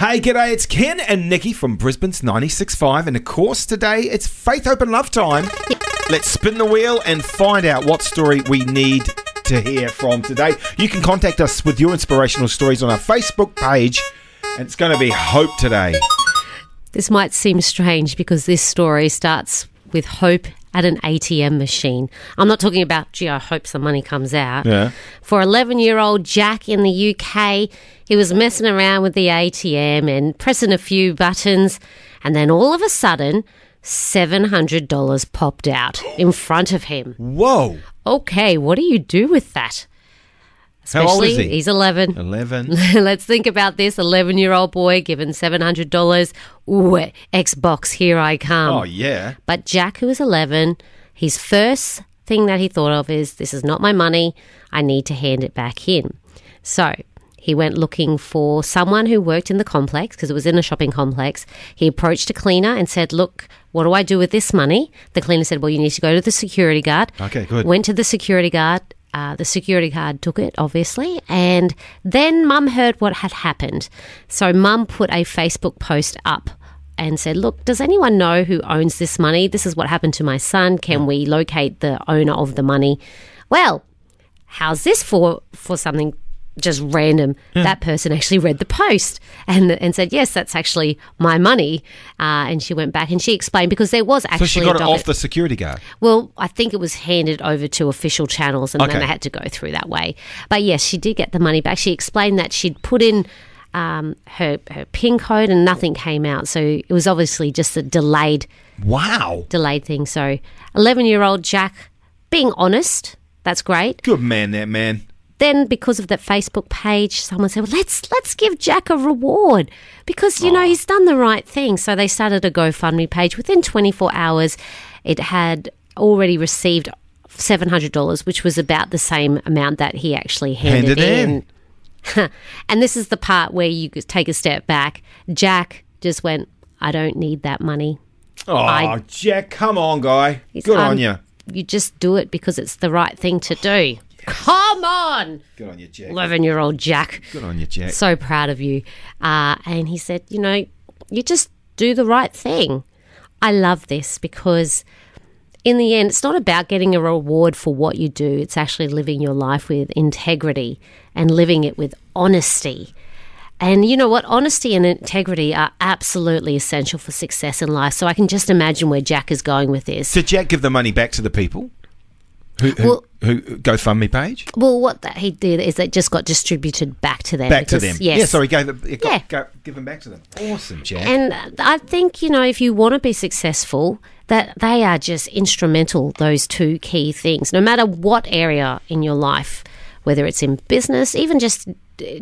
Hey, g'day, it's Ken and Nikki from Brisbane's 96.5, and of course, today it's Faith Open Love time. Let's spin the wheel and find out what story we need to hear from today. You can contact us with your inspirational stories on our Facebook page, and it's going to be Hope today. This might seem strange because this story starts with hope at an ATM machine. I'm not talking about, gee, I hope some money comes out. Yeah. For 11 year old Jack in the UK, he was messing around with the ATM and pressing a few buttons, and then all of a sudden, $700 popped out in front of him. Whoa. Okay, what do you do with that? How old is he? He's 11. 11. Let's think about this 11 year old boy given $700. Ooh, Xbox, here I come. Oh, yeah. But Jack, who is 11, his first thing that he thought of is this is not my money. I need to hand it back in. So he went looking for someone who worked in the complex because it was in a shopping complex. He approached a cleaner and said, Look, what do I do with this money? The cleaner said, Well, you need to go to the security guard. Okay, good. Went to the security guard. Uh, the security guard took it, obviously, and then Mum heard what had happened. So Mum put a Facebook post up and said, "Look, does anyone know who owns this money? This is what happened to my son. Can we locate the owner of the money?" Well, how's this for for something just random? That person actually read the post and and said, "Yes, that's actually my money." Uh, and she went back and she explained because there was actually So she got it off the security guard. well, I think it was handed over to official channels and Okay. then they had to go through that way. But yes, she did get the money back. She explained that she'd put in um, her, her PIN code and nothing came out. So it was obviously just a delayed, Wow. delayed thing. So 11 year old Jack being honest, that's great. Good man, that man. Then because of that Facebook page, someone said, well, let's, let's give Jack a reward because, you know, he's done the right thing. So they started a GoFundMe page. Within 24 hours, it had already received $700, which was about the same amount that he actually handed, Handed in. and this is the part where you take a step back. Jack just went, I don't need that money. Oh, I- Jack, come on, guy. Good um, on you. You just do it because it's the right thing to do. Come on, Good on you, Jack. 11 year old Jack. Good on you, Jack. So proud of you. Uh, and he said, you know, you just do the right thing. I love this because in the end, it's not about getting a reward for what you do. It's actually living your life with integrity and living it with honesty. And you know what? Honesty and integrity are absolutely essential for success in life. So I can just imagine where Jack is going with this. Did Jack give the money back to the people? Who, who, Well- who GoFundMe page? Well, what that he did is it just got distributed back to them. Back to them. Yes. Yeah, so he gave it. it got, Yeah. go, give them back to them. Awesome, Jack. And I think, you know, if you want to be successful, that they are just instrumental, those two key things, no matter what area in your life, whether it's in business, even just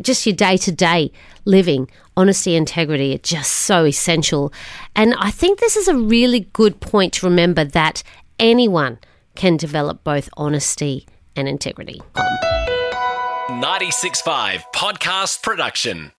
just your day to day living, honesty, integrity are just so essential. And I think this is a really good point to remember that anyone can develop both honesty and integrity. 96.5 Podcast Production.